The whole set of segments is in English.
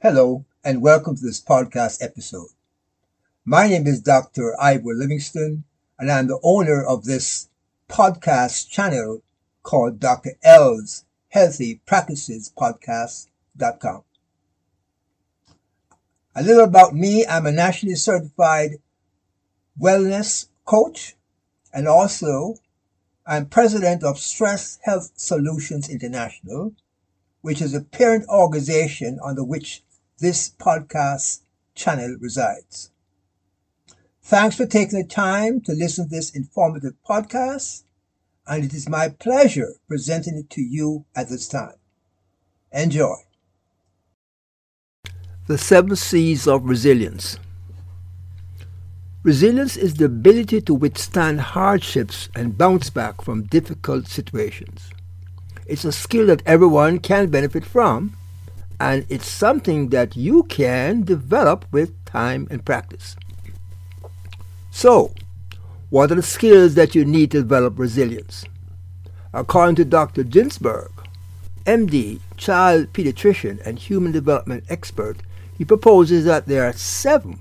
Hello, and welcome to this podcast episode. My name is Dr. Ivor Livingston, and I'm the owner of this podcast channel called Dr. L's Healthy Practices Podcast.com. A little about me I'm a nationally certified wellness coach, and also I'm president of Stress Health Solutions International, which is a parent organization under which this podcast channel resides. Thanks for taking the time to listen to this informative podcast, and it is my pleasure presenting it to you at this time. Enjoy. The seven C's of resilience. Resilience is the ability to withstand hardships and bounce back from difficult situations. It's a skill that everyone can benefit from and it's something that you can develop with time and practice. So, what are the skills that you need to develop resilience? According to Dr. Ginsberg, MD, child pediatrician and human development expert, he proposes that there are seven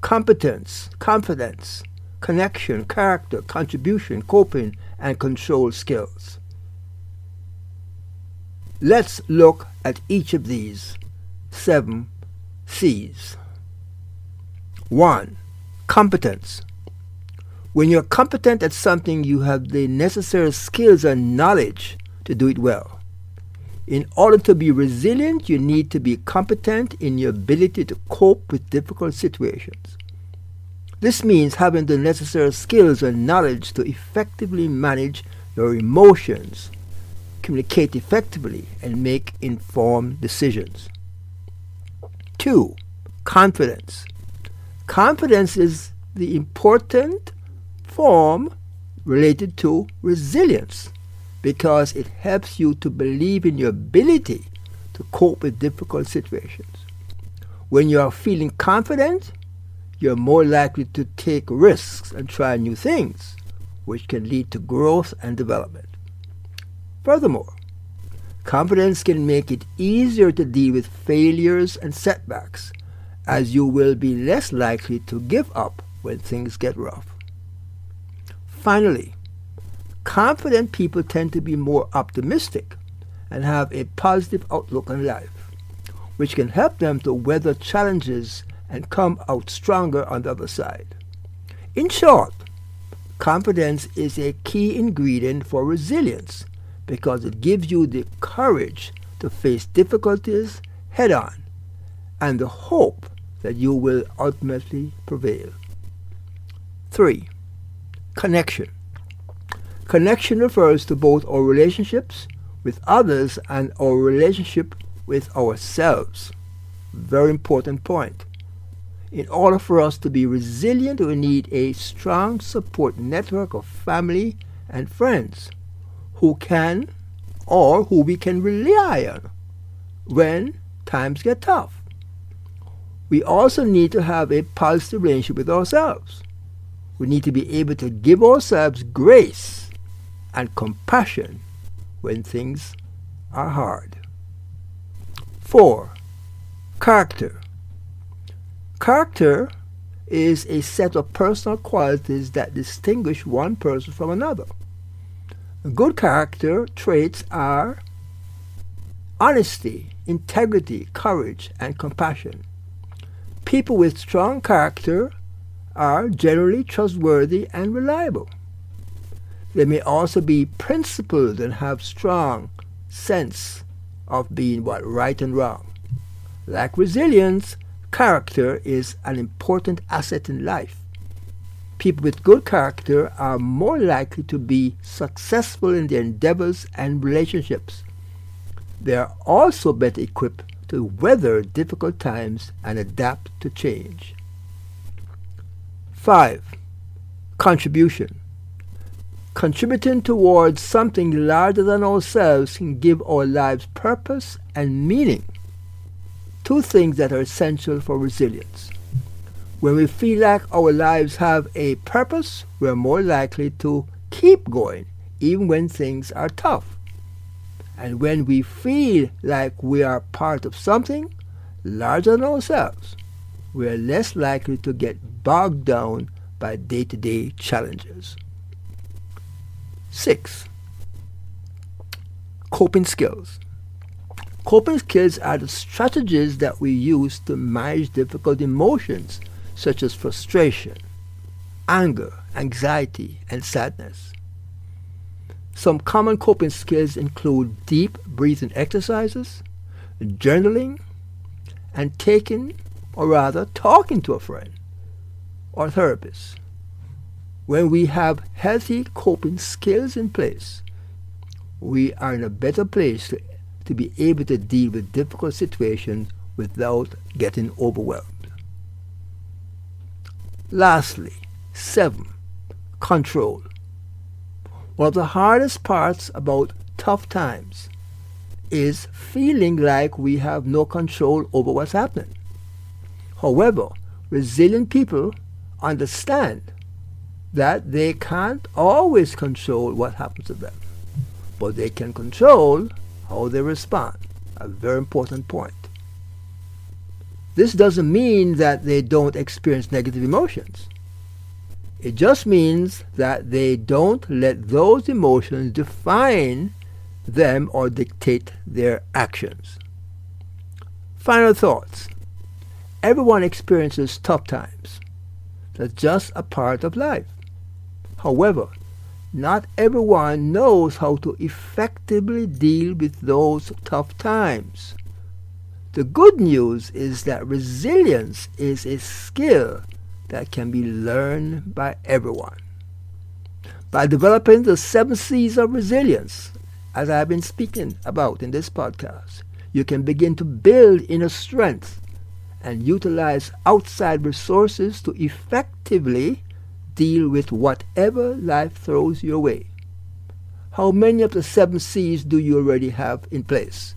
competence, confidence, connection, character, contribution, coping, and control skills. Let's look at each of these seven C's. 1. Competence. When you're competent at something, you have the necessary skills and knowledge to do it well. In order to be resilient, you need to be competent in your ability to cope with difficult situations. This means having the necessary skills and knowledge to effectively manage your emotions, communicate effectively, and make informed decisions. Two, confidence. Confidence is the important form related to resilience because it helps you to believe in your ability to cope with difficult situations. When you are feeling confident, you're more likely to take risks and try new things, which can lead to growth and development. Furthermore, confidence can make it easier to deal with failures and setbacks, as you will be less likely to give up when things get rough. Finally, confident people tend to be more optimistic and have a positive outlook on life, which can help them to weather challenges and come out stronger on the other side. In short, confidence is a key ingredient for resilience because it gives you the courage to face difficulties head on and the hope that you will ultimately prevail. 3. Connection. Connection refers to both our relationships with others and our relationship with ourselves. Very important point. In order for us to be resilient, we need a strong support network of family and friends who can or who we can rely on when times get tough. We also need to have a positive relationship with ourselves. We need to be able to give ourselves grace and compassion when things are hard. 4. Character. Character is a set of personal qualities that distinguish one person from another. Good character traits are honesty, integrity, courage, and compassion. People with strong character are generally trustworthy and reliable. They may also be principled and have strong sense of being what right and wrong. Like resilience, character is an important asset in life people with good character are more likely to be successful in their endeavors and relationships. They are also better equipped to weather difficult times and adapt to change. 5. Contribution. Contributing towards something larger than ourselves can give our lives purpose and meaning. Two things that are essential for resilience. When we feel like our lives have a purpose, we're more likely to keep going, even when things are tough. And when we feel like we are part of something, larger than ourselves, we are less likely to get bogged down by day-to-day challenges. 6. Coping skills. Coping skills are the strategies that we use to manage difficult emotions such as frustration, anger, anxiety, and sadness. Some common coping skills include deep breathing exercises, journaling, and taking, or rather talking to a friend or therapist. When we have healthy coping skills in place, we are in a better place to, to be able to deal with difficult situations without getting overwhelmed. Lastly, seven, control. One of the hardest parts about tough times is feeling like we have no control over what's happening. However, resilient people understand that they can't always control what happens to them, but they can control how they respond. A very important point. This doesn't mean that they don't experience negative emotions. It just means that they don't let those emotions define them or dictate their actions. Final thoughts. Everyone experiences tough times. That's just a part of life. However, not everyone knows how to effectively deal with those tough times. The good news is that resilience is a skill that can be learned by everyone. By developing the seven C's of resilience, as I've been speaking about in this podcast, you can begin to build inner strength and utilize outside resources to effectively deal with whatever life throws your way. How many of the seven C's do you already have in place?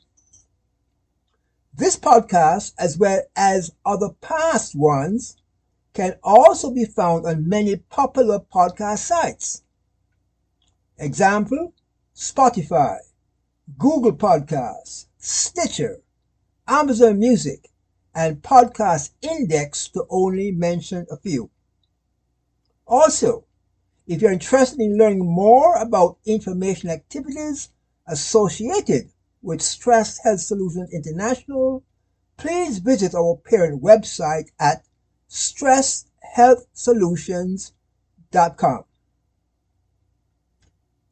This podcast, as well as other past ones, can also be found on many popular podcast sites. Example, Spotify, Google Podcasts, Stitcher, Amazon Music, and Podcast Index to only mention a few. Also, if you're interested in learning more about information activities associated with Stress Health Solutions International, please visit our parent website at stresshealthsolutions.com.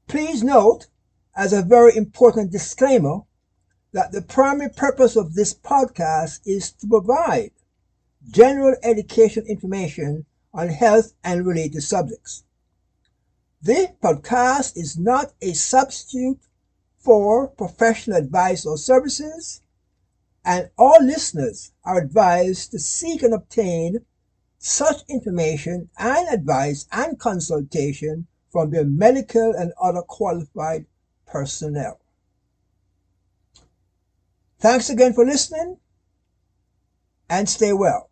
Please note, as a very important disclaimer, that the primary purpose of this podcast is to provide general education information on health and related subjects. This podcast is not a substitute for professional advice or services, and all listeners are advised to seek and obtain such information and advice and consultation from their medical and other qualified personnel. Thanks again for listening and stay well.